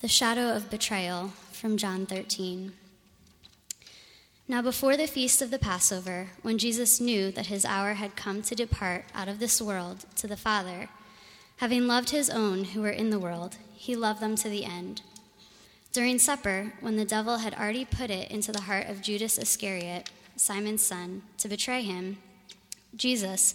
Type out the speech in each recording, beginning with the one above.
The shadow of betrayal from John 13. Now, before the feast of the Passover, when Jesus knew that his hour had come to depart out of this world to the Father, having loved his own who were in the world, he loved them to the end. During supper, when the devil had already put it into the heart of Judas Iscariot, Simon's son, to betray him, Jesus,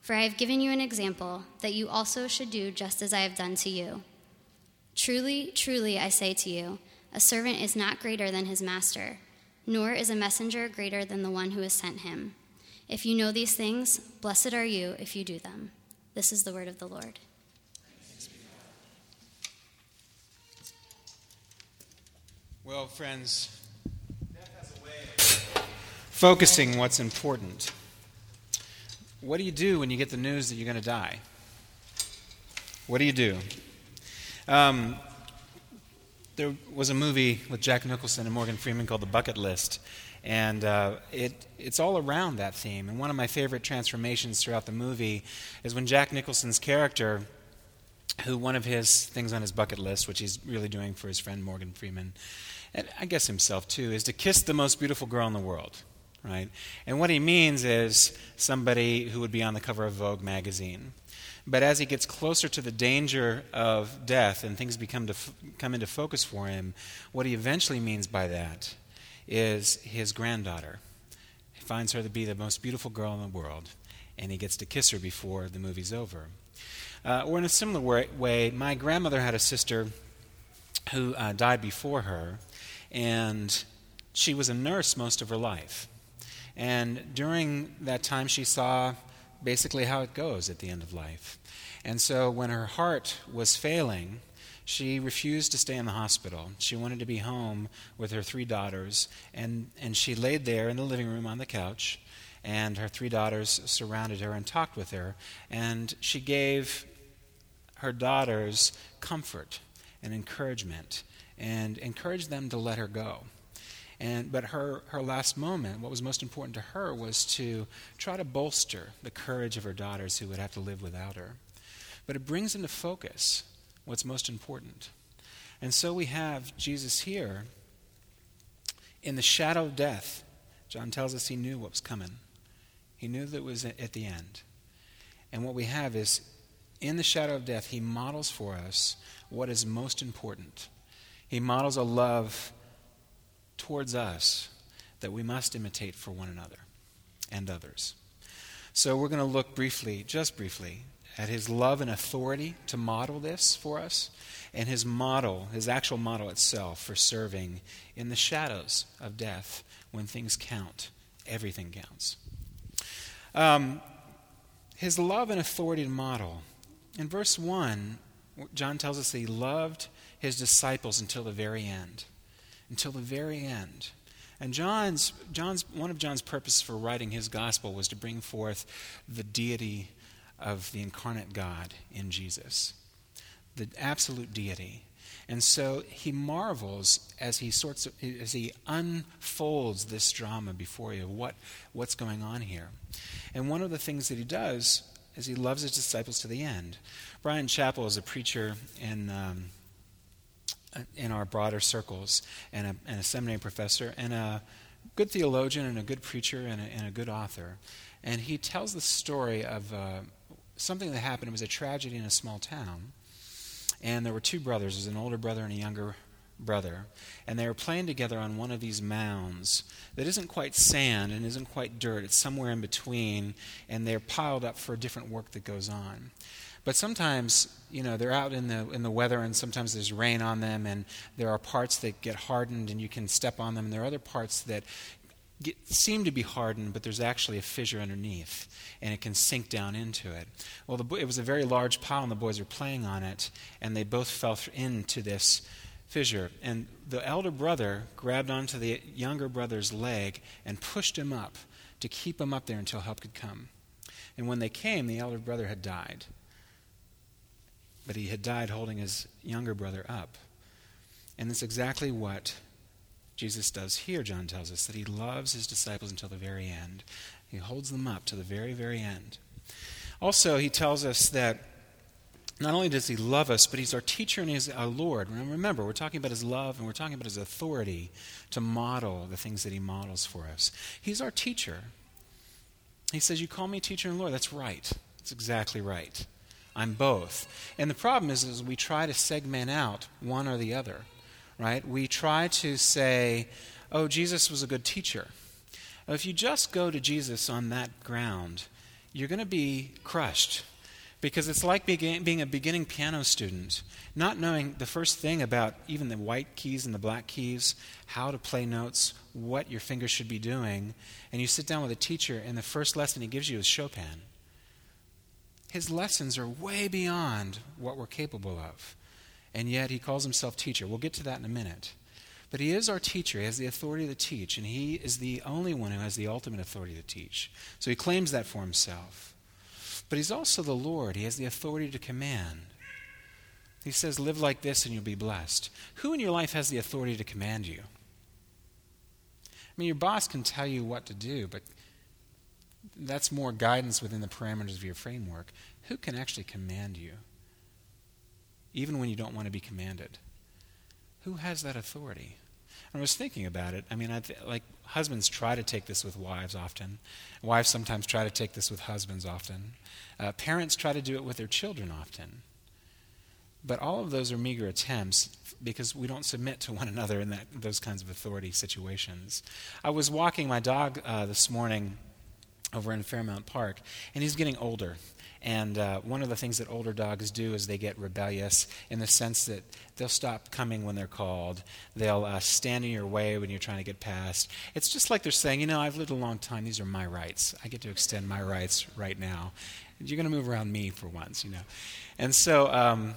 For I have given you an example, that you also should do just as I have done to you. Truly, truly, I say to you, a servant is not greater than his master, nor is a messenger greater than the one who has sent him. If you know these things, blessed are you if you do them. This is the word of the Lord. Well, friends, focusing what's important. What do you do when you get the news that you're going to die? What do you do? Um, there was a movie with Jack Nicholson and Morgan Freeman called The Bucket List. And uh, it, it's all around that theme. And one of my favorite transformations throughout the movie is when Jack Nicholson's character, who one of his things on his bucket list, which he's really doing for his friend Morgan Freeman, and I guess himself too, is to kiss the most beautiful girl in the world. Right? And what he means is somebody who would be on the cover of Vogue magazine. But as he gets closer to the danger of death and things become to f- come into focus for him, what he eventually means by that is his granddaughter. He finds her to be the most beautiful girl in the world, and he gets to kiss her before the movie's over. Uh, or in a similar way, way, my grandmother had a sister who uh, died before her, and she was a nurse most of her life. And during that time, she saw basically how it goes at the end of life. And so when her heart was failing, she refused to stay in the hospital. She wanted to be home with her three daughters, and, and she laid there in the living room on the couch, and her three daughters surrounded her and talked with her, and she gave her daughters comfort and encouragement and encouraged them to let her go. And, but her, her last moment, what was most important to her, was to try to bolster the courage of her daughters who would have to live without her. But it brings into focus what's most important. And so we have Jesus here in the shadow of death. John tells us he knew what was coming, he knew that it was at the end. And what we have is in the shadow of death, he models for us what is most important. He models a love towards us that we must imitate for one another and others. So we're going to look briefly, just briefly, at his love and authority to model this for us, and his model, his actual model itself for serving in the shadows of death when things count. Everything counts. Um, his love and authority to model. In verse 1, John tells us that he loved his disciples until the very end until the very end. And John's, John's, one of John's purposes for writing his gospel was to bring forth the deity of the incarnate God in Jesus, the absolute deity. And so he marvels as he sorts of, as he unfolds this drama before you, what, what's going on here. And one of the things that he does is he loves his disciples to the end. Bryan Chapell is a preacher in, um, in our broader circles and a, and a, seminary professor and a good theologian and a good preacher and a, and a good author. And he tells the story of uh, something that happened. It was a tragedy in a small town. And there were two brothers. There was an older brother and a younger brother. And they were playing together on one of these mounds that isn't quite sand and isn't quite dirt. It's somewhere in between. And they're piled up for a different work that goes on. But sometimes, you know, they're out in the in the weather, and sometimes there's rain on them, and there are parts that get hardened, and you can step on them, and there are other parts that get, seem to be hardened, but there's actually a fissure underneath, and it can sink down into it. Well, the, it was a very large pile, and the boys were playing on it, and they both fell into this fissure. And the elder brother grabbed onto the younger brother's leg and pushed him up to keep him up there until help could come. And when they came, the elder brother had died. But he had died holding his younger brother up. And that's exactly what Jesus does here, John tells us, that he loves his disciples until the very end. He holds them up to the very, very end. Also, he tells us that not only does he love us, but he's our teacher and he's our Lord. Remember, we're talking about his love and we're talking about his authority to model the things that he models for us. He's our teacher. He says, You call me teacher and Lord. That's right. That's exactly right. I'm both. And the problem is, is we try to segment out one or the other right? We try to say, oh, Jesus was a good teacher. If you just go to Jesus on that ground, you're going to be crushed because it's like being a beginning piano student, not knowing the first thing about even the white keys and the black keys, how to play notes, what your fingers should be doing, and you sit down with a teacher, and the first lesson he gives you is Chopin. His lessons are way beyond what we're capable of and yet he calls himself teacher. We'll get to that in a minute. But he is our teacher. He has the authority to teach, and he is the only one who has the ultimate authority to teach. So he claims that for himself. But he's also the Lord. He has the authority to command. He says, Live like this and you'll be blessed. Who in your life has the authority to command you? I mean, your boss can tell you what to do, but that's more guidance within the parameters of your framework. Who can actually command you? even when you don't want to be commanded. Who has that authority? I was thinking about it. I mean, I th- like husbands try to take this with wives often. Wives sometimes try to take this with husbands often. Uh, parents try to do it with their children often. But all of those are meager attempts because we don't submit to one another in that, those kinds of authority situations. I was walking my dog uh, this morning over in Fairmount Park, and he's getting older. And uh, one of the things that older dogs do is they get rebellious in the sense that they'll stop coming when they're called. They'll uh, stand in your way when you're trying to get past. It's just like they're saying, you know, I've lived a long time. These are my rights. I get to extend my rights right now. You're going to move around me for once, you know. And so, um,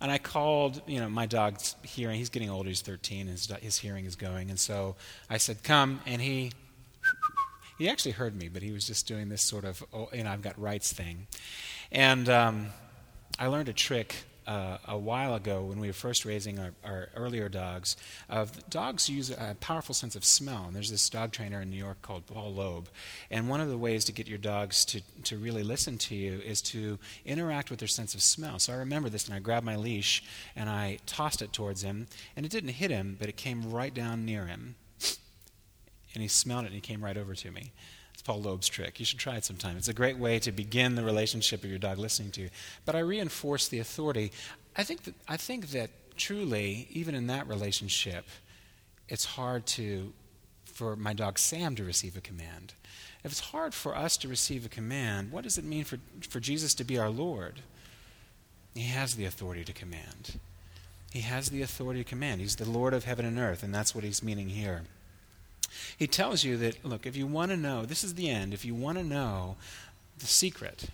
and I called, you know, my dog's hearing. He's getting older. He's 13. His, his hearing is going. And so I said, come. And he he actually heard me, but he was just doing this sort of, oh, you know, I've got rights thing. And um, I learned a trick uh, a while ago when we were first raising our, our earlier dogs. Dogs use a powerful sense of smell, and there's this dog trainer in New York called Paul Loeb. And one of the ways to get your dogs to, to really listen to you is to interact with their sense of smell. So I remember this, and I grabbed my leash and I tossed it towards him, and it didn't hit him, but it came right down near him and he smelled it and he came right over to me. It's Paul Loeb's trick. You should try it sometime. It's a great way to begin the relationship of your dog listening to you. But I reinforce the authority. I think that, I think that truly, even in that relationship, it's hard to for my dog Sam to receive a command. If it's hard for us to receive a command, what does it mean for, for Jesus to be our Lord? He has the authority to command. He has the authority to command. He's the Lord of heaven and earth, and that's what he's meaning here. He tells you that, look, if you want to know, this is the end, if you want to know the secret,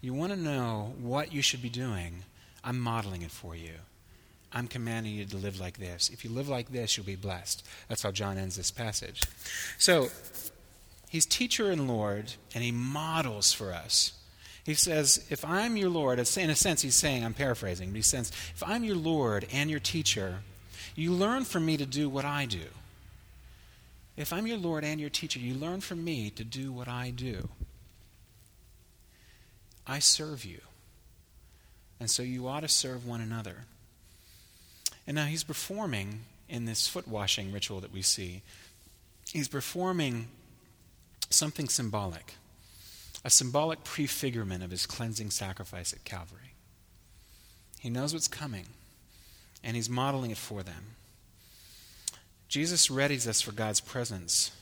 you want to know what you should be doing, I'm modeling it for you. I'm commanding you to live like this. If you live like this, you'll be blessed. That's how John ends this passage. So, he's teacher and Lord, and he models for us. He says, If I'm your Lord, in a sense, he's saying, I'm paraphrasing, but he says, If I'm your Lord and your teacher, you learn from me to do what I do. If I'm your Lord and your teacher, you learn from me to do what I do. I serve you. And so you ought to serve one another. And now he's performing in this foot washing ritual that we see, he's performing something symbolic a symbolic prefigurement of his cleansing sacrifice at Calvary. He knows what's coming, and he's modeling it for them. Jesus readies us for God's presence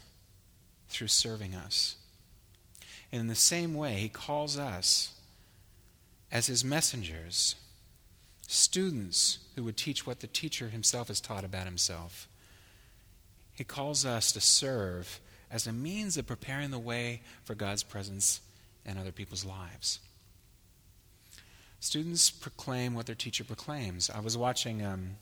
through serving us. And in the same way, he calls us as his messengers, students who would teach what the teacher himself has taught about himself. He calls us to serve as a means of preparing the way for God's presence in other people's lives. Students proclaim what their teacher proclaims. I was watching. Um,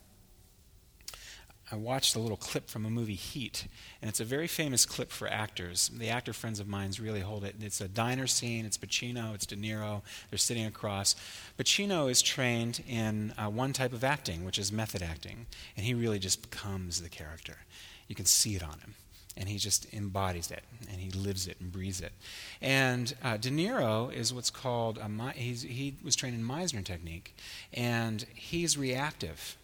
I watched a little clip from a movie Heat, and it's a very famous clip for actors. The actor friends of mine really hold it. It's a diner scene. It's Pacino. It's De Niro. They're sitting across. Pacino is trained in uh, one type of acting, which is method acting, and he really just becomes the character. You can see it on him and he just embodies it and he lives it and breathes it. And uh, De Niro is what's called a, he was trained in Meisner technique, and he's reactive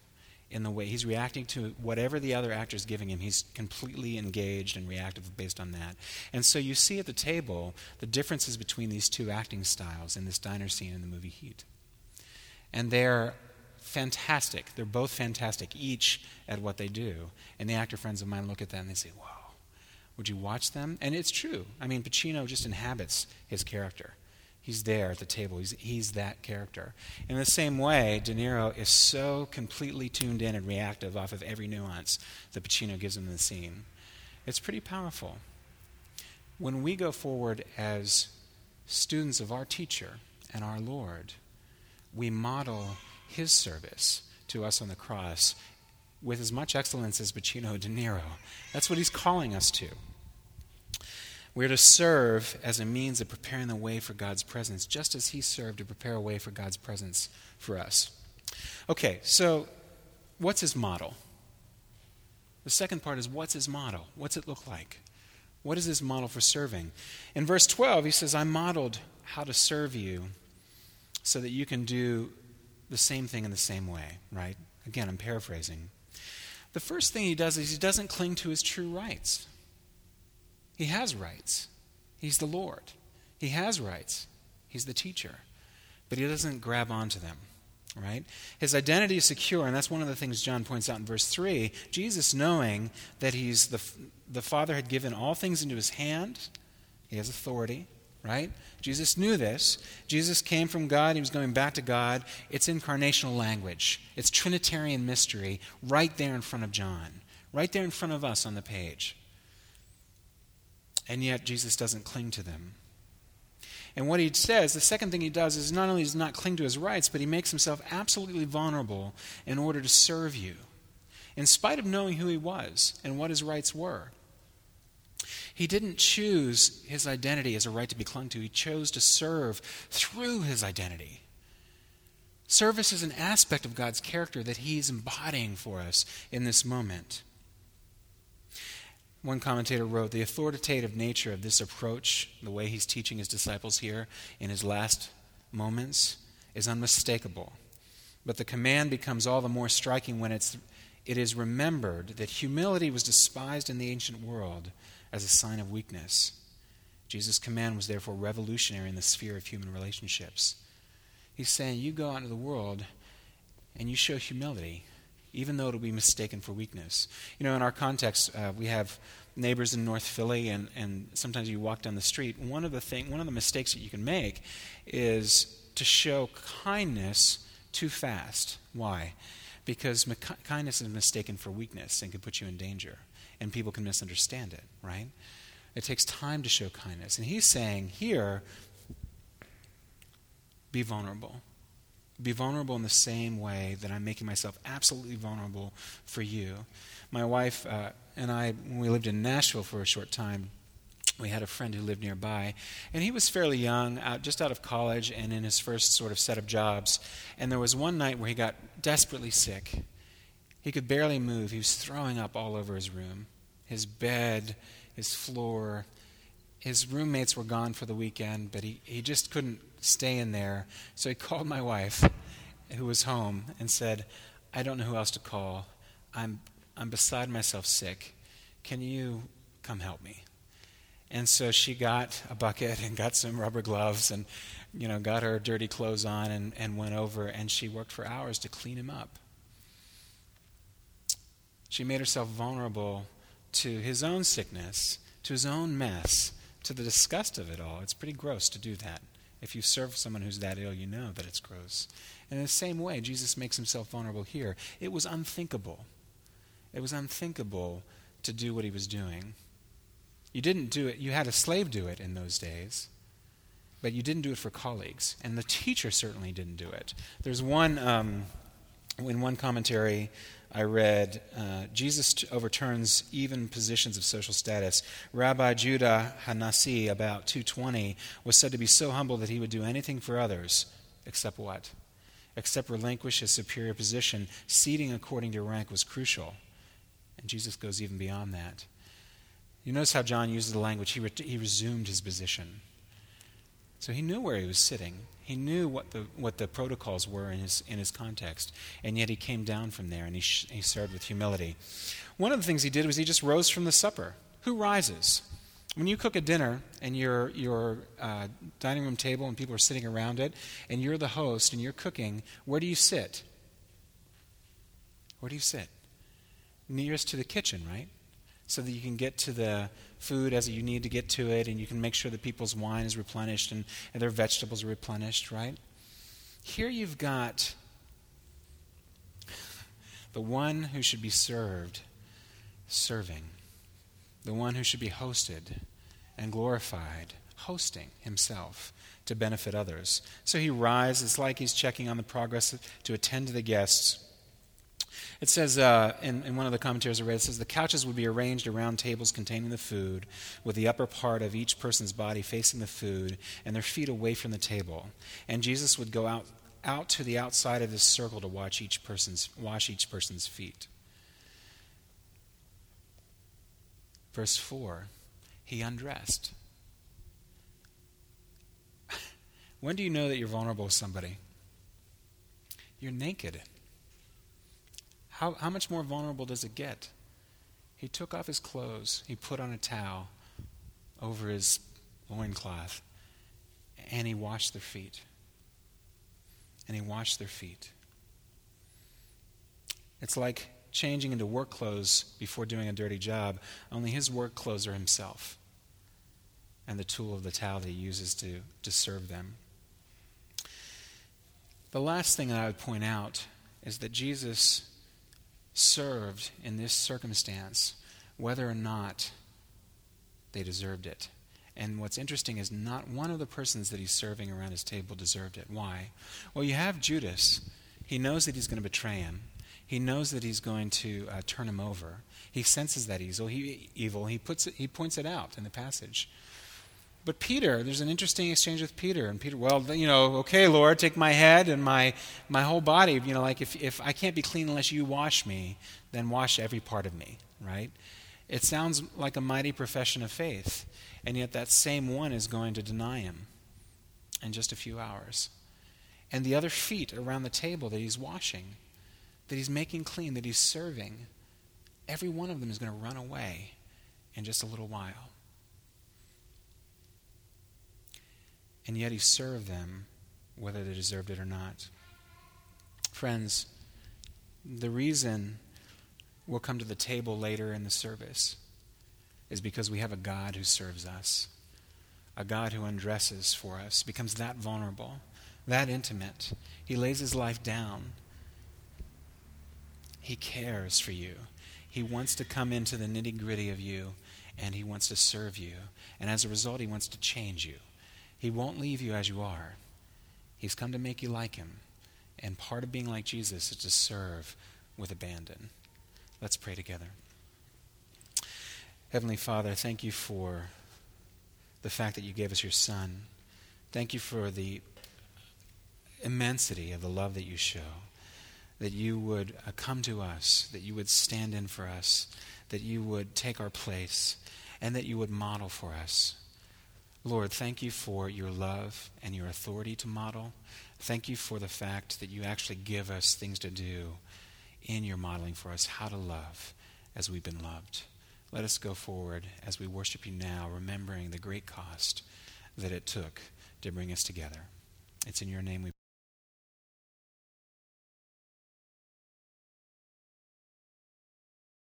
in the way he's reacting to whatever the other actor is giving him. He's completely engaged and reactive based on that. And so you see at the table the differences between these two acting styles in this diner scene in the movie Heat. And they're fantastic. They're both fantastic, each at what they do. And the actor friends of mine look at that and they say, wow would you watch them? And it's true. I mean, Pacino just inhabits his character. He's there at the table. He's, he's that character. In the same way, De Niro is so completely tuned in and reactive off of every nuance that Pacino gives him in the scene. It's pretty powerful. When we go forward as students of our teacher and our Lord, we model his service to us on the cross with as much excellence as Pacino De Niro. That's what he's calling us to. We're to serve as a means of preparing the way for God's presence, just as He served to prepare a way for God's presence for us. Okay, so what's His model? The second part is what's His model? What's it look like? What is His model for serving? In verse 12, He says, I modeled how to serve you so that you can do the same thing in the same way, right? Again, I'm paraphrasing. The first thing he does is he doesn't cling to his true rights. He has rights. He's the Lord. He has rights. He's the teacher. But he doesn't grab onto them, right? His identity is secure, and that's one of the things John points out in verse 3. Jesus, knowing that he's the, the Father had given all things into his hand, he has authority, right? Jesus knew this. Jesus came from God, he was going back to God. It's incarnational language, it's Trinitarian mystery right there in front of John, right there in front of us on the page. And yet, Jesus doesn't cling to them. And what he says, the second thing he does is not only does not cling to his rights, but he makes himself absolutely vulnerable in order to serve you, in spite of knowing who he was and what his rights were. He didn't choose his identity as a right to be clung to, he chose to serve through his identity. Service is an aspect of God's character that he's embodying for us in this moment. One commentator wrote The authoritative nature of this approach, the way he's teaching his disciples here in his last moments, is unmistakable. But the command becomes all the more striking when it's, it is remembered that humility was despised in the ancient world as a sign of weakness. Jesus' command was therefore revolutionary in the sphere of human relationships. He's saying, You go out into the world and you show humility even though it'll be mistaken for weakness. You know, in our context, uh, we have neighbors in North Philly, and, and sometimes you walk down the street. One of the thing, one of the mistakes that you can make is to show kindness too fast. Why? Because kindness is mistaken for weakness and can put you in danger, and people can misunderstand it. Right? It takes time to show kindness, and he's saying here, be vulnerable be vulnerable in the same way that I'm making myself absolutely vulnerable for you. My wife uh, and I, when we lived in Nashville for a short time, we had a friend who lived nearby, and he was fairly young, out, just out of college, and in his first sort of set of jobs. And there was one night where he got desperately sick. He could barely move. He was throwing up all over his room, his bed, his floor. His roommates were gone for the weekend, but he, he just couldn't stay in there. So he called my wife, who was home, and said, I don't know who else to call. I'm, I'm beside myself sick. Can you come help me? And so she got a bucket and got some rubber gloves and, you know, got her dirty clothes on and, and went over and she worked for hours to clean him up. She made herself vulnerable to his own sickness, to his own mess, to the disgust of it all. It's pretty gross to do that. If you serve someone who's that ill, you know that it's gross. And in the same way, Jesus makes himself vulnerable here. It was unthinkable. It was unthinkable to do what he was doing. You didn't do it, you had a slave do it in those days, but you didn't do it for colleagues. And the teacher certainly didn't do it. There's one, um, in one commentary I read, uh, Jesus overturns even positions of social status. Rabbi Judah Hanasi, about 220, was said to be so humble that he would do anything for others, except what? Except relinquish his superior position. Seating according to rank was crucial. And Jesus goes even beyond that. You notice how John uses the language, he, re- he resumed his position. So he knew where he was sitting. He knew what the, what the protocols were in his, in his context. And yet he came down from there and he, sh- he served with humility. One of the things he did was he just rose from the supper. Who rises? When you cook a dinner and your, your uh, dining room table and people are sitting around it, and you're the host and you're cooking, where do you sit? Where do you sit? Nearest to the kitchen, right? So that you can get to the food as you need to get to it, and you can make sure that people's wine is replenished and, and their vegetables are replenished, right? Here you've got the one who should be served, serving, the one who should be hosted and glorified, hosting himself to benefit others. So he rises, it's like he's checking on the progress to attend to the guests it says uh, in, in one of the commentaries I read, it says the couches would be arranged around tables containing the food, with the upper part of each person's body facing the food and their feet away from the table. And Jesus would go out, out to the outside of this circle to watch each person's, wash each person's feet. Verse 4 He undressed. when do you know that you're vulnerable with somebody? You're naked. How, how much more vulnerable does it get? He took off his clothes, he put on a towel over his loincloth, and he washed their feet. And he washed their feet. It's like changing into work clothes before doing a dirty job, only his work clothes are himself and the tool of the towel that he uses to, to serve them. The last thing that I would point out is that Jesus served in this circumstance, whether or not they deserved it. And what's interesting is not one of the persons that he's serving around his table deserved it. Why? Well, you have Judas. He knows that he's going to betray him. He knows that he's going to uh, turn him over. He senses that evil. He, evil. He, puts it, he points it out in the passage. But Peter, there's an interesting exchange with Peter. And Peter, well, you know, okay, Lord, take my head and my, my whole body. You know, like if, if I can't be clean unless you wash me, then wash every part of me, right? It sounds like a mighty profession of faith. And yet that same one is going to deny him in just a few hours. And the other feet around the table that he's washing, that he's making clean, that he's serving, every one of them is going to run away in just a little while. And yet he served them whether they deserved it or not. Friends, the reason we'll come to the table later in the service is because we have a God who serves us, a God who undresses for us, becomes that vulnerable, that intimate. He lays his life down. He cares for you. He wants to come into the nitty gritty of you, and he wants to serve you. And as a result, he wants to change you. He won't leave you as you are. He's come to make you like him. And part of being like Jesus is to serve with abandon. Let's pray together. Heavenly Father, thank you for the fact that you gave us your Son. Thank you for the immensity of the love that you show. That you would uh, come to us, that you would stand in for us, that you would take our place, and that you would model for us. Lord, thank you for your love and your authority to model. Thank you for the fact that you actually give us things to do in your modeling for us how to love as we've been loved. Let us go forward as we worship you now, remembering the great cost that it took to bring us together. It's in your name we